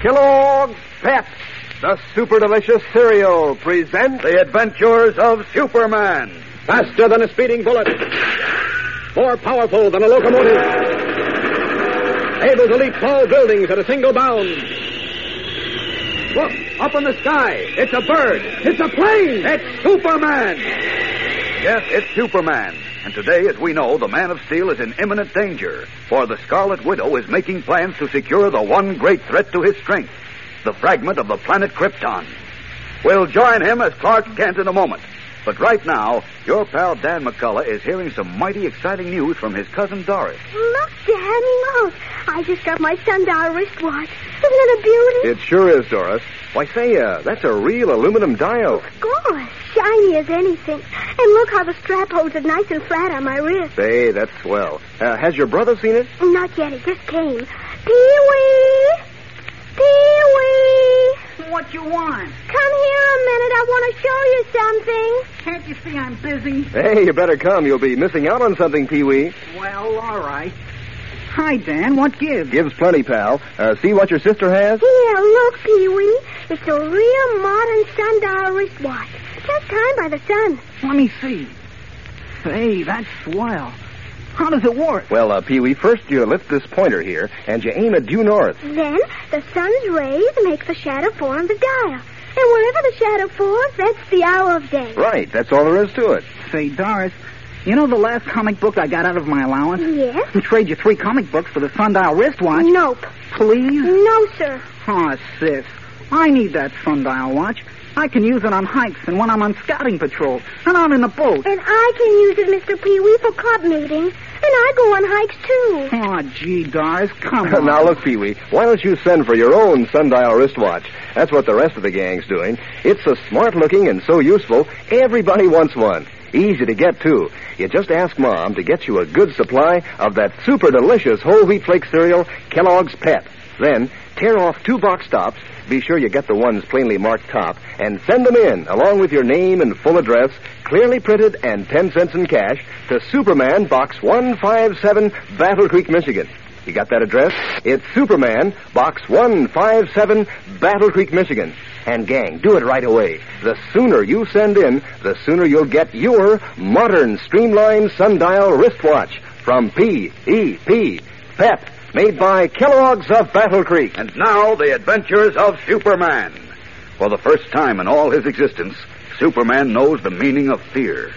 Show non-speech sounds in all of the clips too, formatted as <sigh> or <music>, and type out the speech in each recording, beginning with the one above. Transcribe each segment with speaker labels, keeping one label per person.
Speaker 1: Kellogg's Pep, the super delicious cereal, presents
Speaker 2: The Adventures of Superman.
Speaker 1: faster than a speeding bullet, more powerful than a locomotive, able to leap tall buildings at a single bound. Look, up in the sky, it's a bird, it's a plane, it's Superman.
Speaker 2: Yes, it's Superman. And today, as we know, the Man of Steel is in imminent danger, for the Scarlet Widow is making plans to secure the one great threat to his strength, the fragment of the planet Krypton. We'll join him as Clark Kent in a moment. But right now, your pal Dan McCullough is hearing some mighty exciting news from his cousin Doris.
Speaker 3: Look, Dan, look. I just got my sundial wristwatch. Isn't it a beauty?
Speaker 1: It sure is, Doris. Why, say, uh, that's a real aluminum dial.
Speaker 3: Gosh, shiny as anything. And look how the strap holds it nice and flat on my wrist.
Speaker 1: Say, that's swell. Uh, has your brother seen it?
Speaker 3: Not yet, it just came. Pee-wee! Pee-wee!
Speaker 4: What you want?
Speaker 3: Come here a minute, I want to show you something.
Speaker 4: Can't you see I'm busy?
Speaker 1: Hey, you better come. You'll be missing out on something, Pee-wee.
Speaker 4: Well, all right. Hi, Dan. What gives?
Speaker 1: Gives plenty, pal. Uh, see what your sister has?
Speaker 3: Here, look, Pee-wee. It's a real modern sundial wristwatch. Just timed by the sun.
Speaker 4: Let me see. Say, that's swell. How does it work?
Speaker 1: Well, uh, Pee-wee, first you lift this pointer here, and you aim it due north.
Speaker 3: Then the sun's rays make the shadow form the dial. And wherever the shadow falls, that's the hour of day.
Speaker 1: Right, that's all there is to it.
Speaker 4: Say, Doris, you know the last comic book I got out of my allowance?
Speaker 3: Yes?
Speaker 4: I'll trade you three comic books for the sundial wristwatch.
Speaker 3: Nope.
Speaker 4: Please?
Speaker 3: No, sir.
Speaker 4: Oh, sis, I need that sundial watch. I can use it on hikes and when I'm on scouting patrol and out in the boat.
Speaker 3: And I can use it, Mr. Pee-wee, for club meetings. And I go on hikes, too.
Speaker 4: Oh, gee, Doris, come <laughs> on.
Speaker 1: now, look, Pee-wee, why don't you send for your own sundial wristwatch? That's what the rest of the gang's doing. It's so smart-looking and so useful, everybody wants one. Easy to get, too. You just ask Mom to get you a good supply of that super delicious whole wheat flake cereal, Kellogg's Pep. Then, tear off two box tops, be sure you get the ones plainly marked top, and send them in, along with your name and full address, clearly printed and 10 cents in cash, to Superman, Box 157, Battle Creek, Michigan. You got that address? It's Superman, Box 157, Battle Creek, Michigan. And gang, do it right away. The sooner you send in, the sooner you'll get your modern streamlined sundial wristwatch from P.E.P. Pep, made by Kellogg's of Battle Creek.
Speaker 2: And now, the adventures of Superman. For the first time in all his existence, Superman knows the meaning of fear.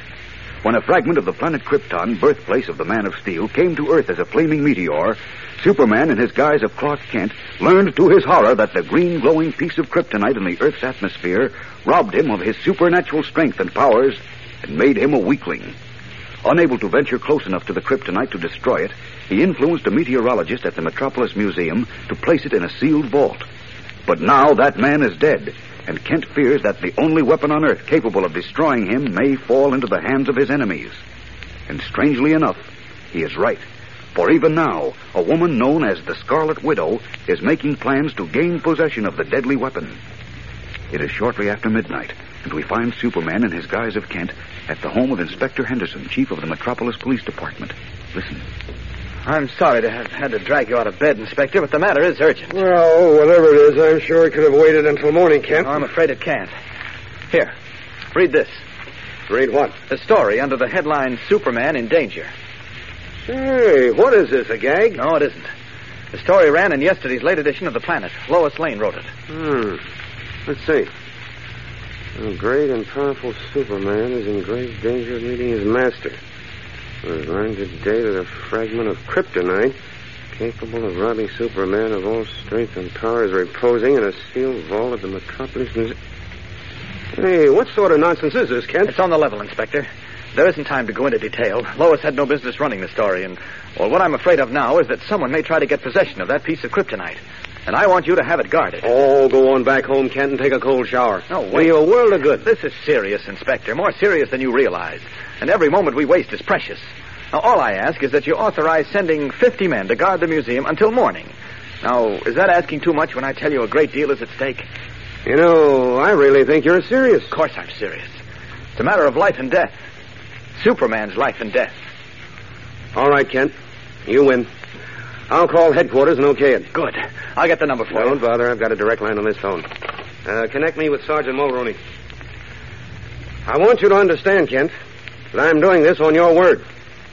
Speaker 2: When a fragment of the planet Krypton, birthplace of the Man of Steel, came to Earth as a flaming meteor, Superman, in his guise of Clark Kent, learned to his horror that the green glowing piece of kryptonite in the Earth's atmosphere robbed him of his supernatural strength and powers and made him a weakling. Unable to venture close enough to the kryptonite to destroy it, he influenced a meteorologist at the Metropolis Museum to place it in a sealed vault. But now that man is dead, and Kent fears that the only weapon on Earth capable of destroying him may fall into the hands of his enemies. And strangely enough, he is right. For even now, a woman known as the Scarlet Widow is making plans to gain possession of the deadly weapon. It is shortly after midnight, and we find Superman in his guise of Kent at the home of Inspector Henderson, chief of the Metropolis Police Department. Listen.
Speaker 5: I'm sorry to have had to drag you out of bed, Inspector, but the matter is urgent.
Speaker 6: Well, whatever it is, I'm sure it could have waited until morning, Kent.
Speaker 5: I'm afraid it can't. Here, read this.
Speaker 6: Read what?
Speaker 5: The story under the headline Superman in Danger.
Speaker 6: Hey, what is this, a gag?
Speaker 5: No, it isn't. The story ran in yesterday's late edition of The Planet. Lois Lane wrote it.
Speaker 6: Hmm. Let's see. A great and powerful Superman is in grave danger of meeting his master. We've learned today that a fragment of kryptonite capable of robbing Superman of all strength and power is reposing in a sealed vault of the Metropolis. Hey, what sort of nonsense is this, Kent?
Speaker 5: It's on the level, Inspector. There isn't time to go into detail. Lois had no business running the story, and well, what I'm afraid of now is that someone may try to get possession of that piece of kryptonite. And I want you to have it guarded.
Speaker 6: Oh, go on back home, Kent, and take a cold shower.
Speaker 5: No,
Speaker 6: Do
Speaker 5: wait.
Speaker 6: you a world of good.
Speaker 5: This is serious, Inspector. More serious than you realize. And every moment we waste is precious. Now, all I ask is that you authorize sending 50 men to guard the museum until morning. Now, is that asking too much when I tell you a great deal is at stake?
Speaker 6: You know, I really think you're serious.
Speaker 5: Of course I'm serious. It's a matter of life and death. Superman's life and death.
Speaker 6: All right, Kent. You win. I'll call headquarters and okay it.
Speaker 5: Good. I'll get the number for you.
Speaker 6: Don't bother. I've got a direct line on this phone. Uh, connect me with Sergeant Mulrooney. I want you to understand, Kent, that I'm doing this on your word.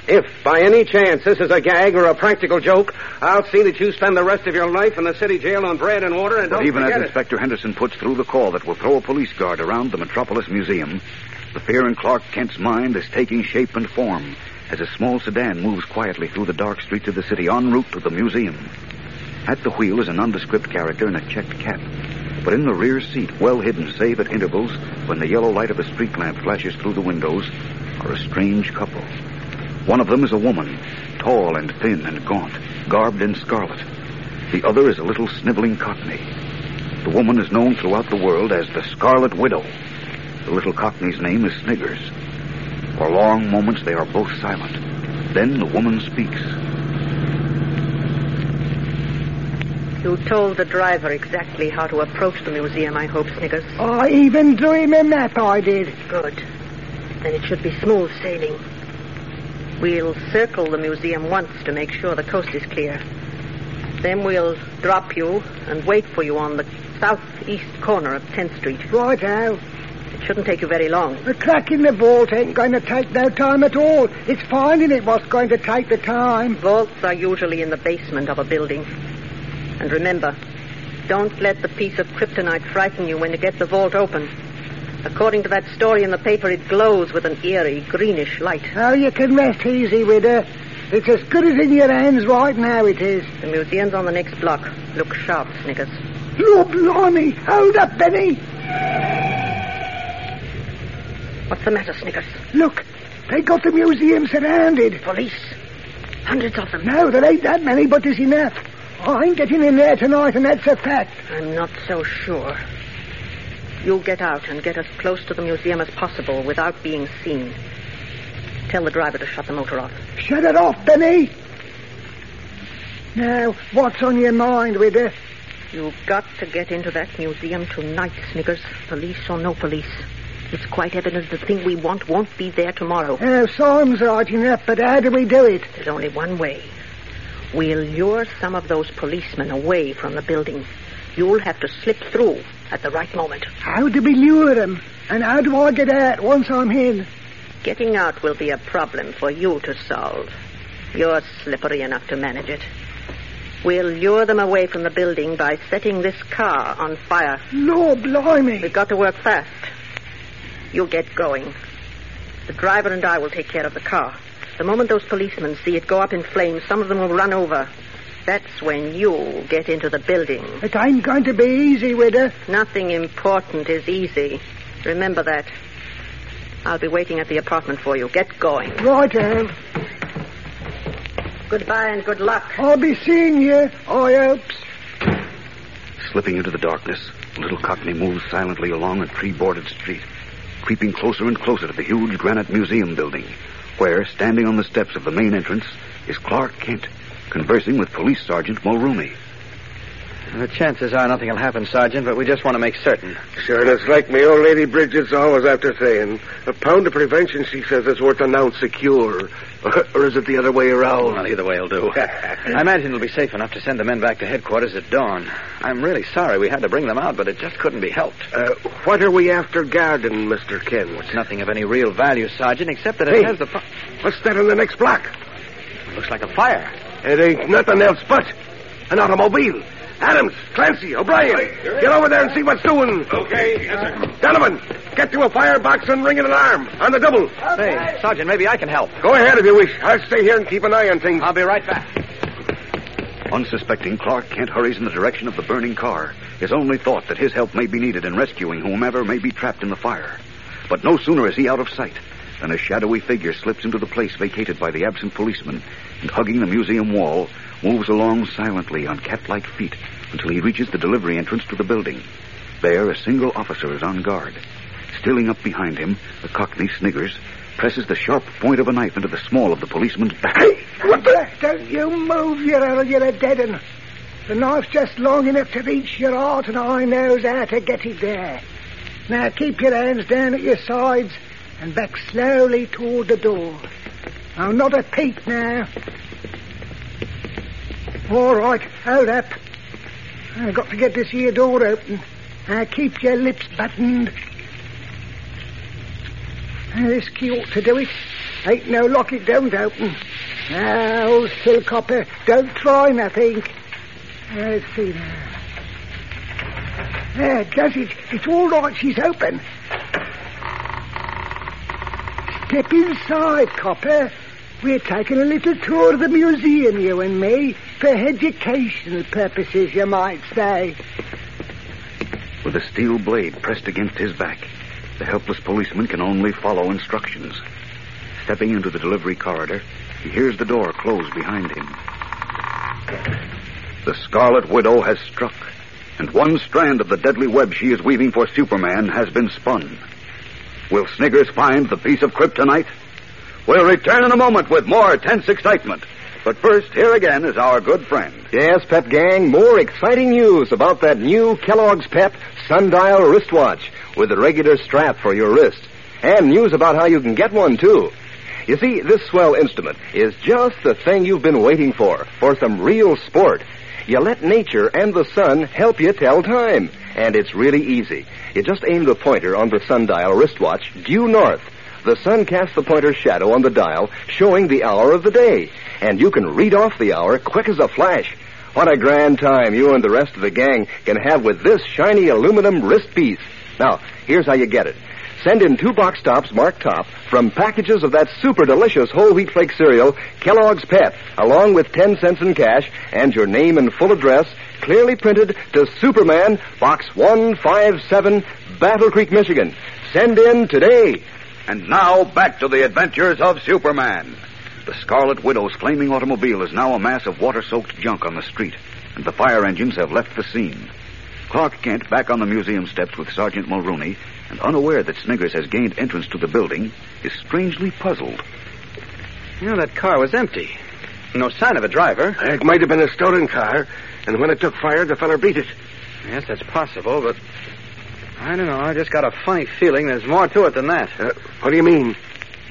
Speaker 6: If, by any chance, this is a gag or a practical joke, I'll see that you spend the rest of your life in the city jail on bread and water, and
Speaker 2: But
Speaker 6: don't
Speaker 2: even as
Speaker 6: it.
Speaker 2: Inspector Henderson puts through the call that will throw a police guard around the Metropolis Museum, the fear in Clark Kent's mind is taking shape and form as a small sedan moves quietly through the dark streets of the city en route to the museum. At the wheel is a nondescript character in a checked cap. But in the rear seat, well hidden save at intervals when the yellow light of a street lamp flashes through the windows, are a strange couple. One of them is a woman, tall and thin and gaunt, garbed in scarlet. The other is a little sniveling cockney. The woman is known throughout the world as the Scarlet Widow. The little cockney's name is Sniggers. For long moments they are both silent. Then the woman speaks.
Speaker 7: You told the driver exactly how to approach the museum, I hope, Sniggers.
Speaker 8: I even drew him a map, I did.
Speaker 7: Good. Then it should be smooth sailing. We'll circle the museum once to make sure the coast is clear. Then we'll drop you and wait for you on the southeast corner of 10th Street.
Speaker 8: Righto.
Speaker 7: It shouldn't take you very long.
Speaker 8: The crack in the vault ain't going to take no time at all. It's finding it what's going to take the time.
Speaker 7: Vaults are usually in the basement of a building. And remember, don't let the piece of kryptonite frighten you when you get the vault open. According to that story in the paper, it glows with an eerie greenish light.
Speaker 8: Oh, you can rest easy with her. It's as good as in your hands right now, it is.
Speaker 7: The museum's on the next block. Look sharp, Sniggers.
Speaker 8: Lord blimey, hold up, Benny.
Speaker 7: What's the matter, Sniggers?
Speaker 8: Look, they got the museum surrounded.
Speaker 7: Police. Hundreds of them.
Speaker 8: No, there ain't that many, but there's enough. I ain't getting in there tonight, and that's a fact.
Speaker 7: I'm not so sure. You get out and get as close to the museum as possible without being seen. Tell the driver to shut the motor off.
Speaker 8: Shut it off, Benny. Now, what's on your mind with her?
Speaker 7: You've got to get into that museum tonight, Sniggers, Police or no police. It's quite evident the thing we want won't be there tomorrow.
Speaker 8: Uh, oh, Simon's right enough, but how do we do it?
Speaker 7: There's only one way. We'll lure some of those policemen away from the building. You'll have to slip through at the right moment.
Speaker 8: How do we lure them? And how do I get out once I'm in?
Speaker 7: Getting out will be a problem for you to solve. You're slippery enough to manage it. We'll lure them away from the building by setting this car on fire.
Speaker 8: Lord blimey.
Speaker 7: We've got to work fast. You get going. The driver and I will take care of the car. The moment those policemen see it go up in flames, some of them will run over. That's when you get into the building.
Speaker 8: It ain't going to be easy with her.
Speaker 7: Nothing important is easy. Remember that. I'll be waiting at the apartment for you. Get going.
Speaker 8: Righto.
Speaker 7: Goodbye and good luck.
Speaker 8: I'll be seeing you, I hopes.
Speaker 2: Slipping into the darkness, little Cockney moves silently along a tree-bordered street, creeping closer and closer to the huge granite museum building, where, standing on the steps of the main entrance, is Clark Kent, conversing with Police Sergeant Mulrooney.
Speaker 5: The chances are nothing will happen, Sergeant, but we just want to make certain.
Speaker 6: Sure, and it's like my old lady Bridget's always after saying. A pound of prevention, she says, is worth an ounce of cure. <laughs> or is it the other way around?
Speaker 5: Well, either way will do. <laughs> I imagine it'll be safe enough to send the men back to headquarters at dawn. I'm really sorry we had to bring them out, but it just couldn't be helped.
Speaker 6: Uh, what are we after guarding, Mr. Kent?
Speaker 5: It's nothing of any real value, Sergeant, except that it
Speaker 6: Hey.
Speaker 5: has the... Po-
Speaker 6: What's that in the next block?
Speaker 5: looks like a fire.
Speaker 6: It ain't nothing else but an automobile. Adams, Clancy, O'Brien, get over there and see what's doing.
Speaker 2: Okay, yes, sir.
Speaker 6: Donovan, get to a firebox and ring an alarm on the double.
Speaker 5: Hey, Sergeant, maybe I can help.
Speaker 6: Go ahead if you wish. I'll stay here and keep an eye on things.
Speaker 5: I'll be right back.
Speaker 2: Unsuspecting, Clark Kent hurries in the direction of the burning car, his only thought that his help may be needed in rescuing whomever may be trapped in the fire. But no sooner is he out of sight than a shadowy figure slips into the place vacated by the absent policeman and, hugging the museum wall, moves along silently on cat-like feet until he reaches the delivery entrance to the building. There, a single officer is on guard. Stilling up behind him, the cockney Sniggers presses the sharp point of a knife into the small of the policeman's back.
Speaker 8: What the? Don't you move, you or you're a dead un. The knife's just long enough to reach your heart, and I knows how to get it there. Now keep your hands down at your sides and back slowly toward the door. Now, not a peep now. All right, hold up. I've got to get this here door open. Now keep your lips buttoned. Uh, this key ought to do it. Ain't no lock it don't open. Uh, now, still copper, don't try nothing. Let's see now. There, does it? It's all right, she's open. Step inside, Copper. We're taking a little tour of the museum, you and me, for educational purposes, you might say.
Speaker 2: With a steel blade pressed against his back, the helpless policeman can only follow instructions. Stepping into the delivery corridor, he hears the door close behind him. The Scarlet Widow has struck, and one strand of the deadly web she is weaving for Superman has been spun. Will Sniggers find the piece of kryptonite? We'll return in a moment with more tense excitement. But first, here again is our good friend.
Speaker 1: Yes, Pep Gang, more exciting news about that new Kellogg's Pep Sundial wristwatch with a regular strap for your wrist. And news about how you can get one, too. You see, this swell instrument is just the thing you've been waiting for, for some real sport. You let nature and the sun help you tell time. And it's really easy. You just aim the pointer on the sundial wristwatch due north. The sun casts the pointer's shadow on the dial, showing the hour of the day. And you can read off the hour quick as a flash. What a grand time you and the rest of the gang can have with this shiny aluminum wrist piece. Now, here's how you get it. Send in two box tops marked top from packages of that super delicious whole wheat flake cereal, Kellogg's Pep, along with 10 cents in cash and your name and full address clearly printed to Superman, Box 157, Battle Creek, Michigan. Send in today.
Speaker 2: And now, back to the adventures of Superman. The Scarlet Widow's flaming automobile is now a mass of water soaked junk on the street, and the fire engines have left the scene. Clark Kent, back on the museum steps with Sergeant Mulrooney, and unaware that Sniggers has gained entrance to the building, is strangely puzzled.
Speaker 5: You know, that car was empty. No sign of a driver.
Speaker 6: It might have been a stolen car, and when it took fire, the feller beat it.
Speaker 5: Yes, that's possible, but I don't know. I just got a funny feeling there's more to it than that.
Speaker 6: Uh, what do you mean?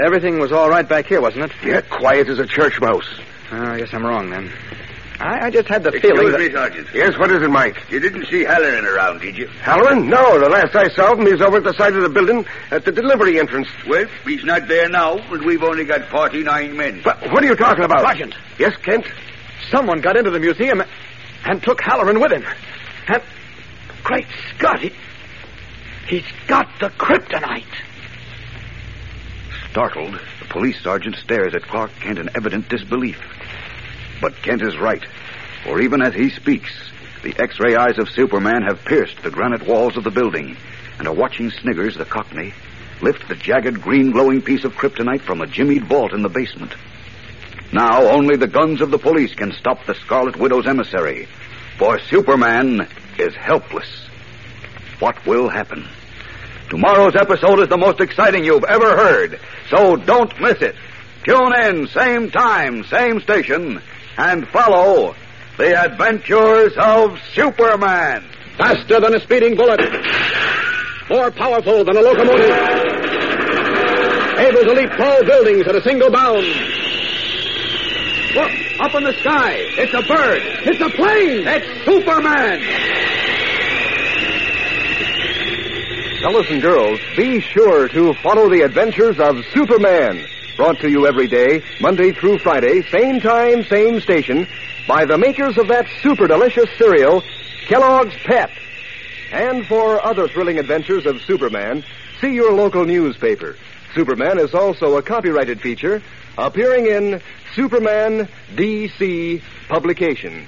Speaker 5: Everything was all right back here, wasn't it?
Speaker 6: Yeah, quiet as a church mouse.
Speaker 5: Oh, I guess I'm wrong then. I, I just had the feeling
Speaker 2: Excuse
Speaker 5: that...
Speaker 2: me, Sergeant.
Speaker 6: Yes, what is it, Mike?
Speaker 2: You didn't see Halloran around, did you?
Speaker 6: Halloran? No, the last I saw of him, he's over at the side of the building at the delivery entrance.
Speaker 2: Well, he's not there now, and we've only got 49 men.
Speaker 6: But what are you talking about?
Speaker 5: Sergeant,
Speaker 6: Yes, Kent?
Speaker 5: someone got into the museum and took Halloran with him. And, great Scott, he, he's got the kryptonite.
Speaker 2: Startled, the police sergeant stares at Clark Kent in evident disbelief. But Kent is right, for even as he speaks, the X-ray eyes of Superman have pierced the granite walls of the building and are watching Sniggers, the Cockney, lift the jagged green glowing piece of kryptonite from a jimmied vault in the basement. Now only the guns of the police can stop the Scarlet Widow's emissary, for Superman is helpless. What will happen? Tomorrow's episode is the most exciting you've ever heard, so don't miss it. Tune in, same time, same station, and follow The Adventures of Superman.
Speaker 9: Faster than a speeding bullet. More powerful than a locomotive. Able to leap tall buildings at a single bound. Look, up in the sky. It's a bird. It's a plane. It's Superman.
Speaker 1: Fellas and girls, be sure to follow the adventures of Superman. Brought to you every day, Monday through Friday, same time, same station, by the makers of that super delicious cereal, Kellogg's Pep. And for other thrilling adventures of Superman, see your local newspaper. Superman is also a copyrighted feature appearing in Superman DC Publications.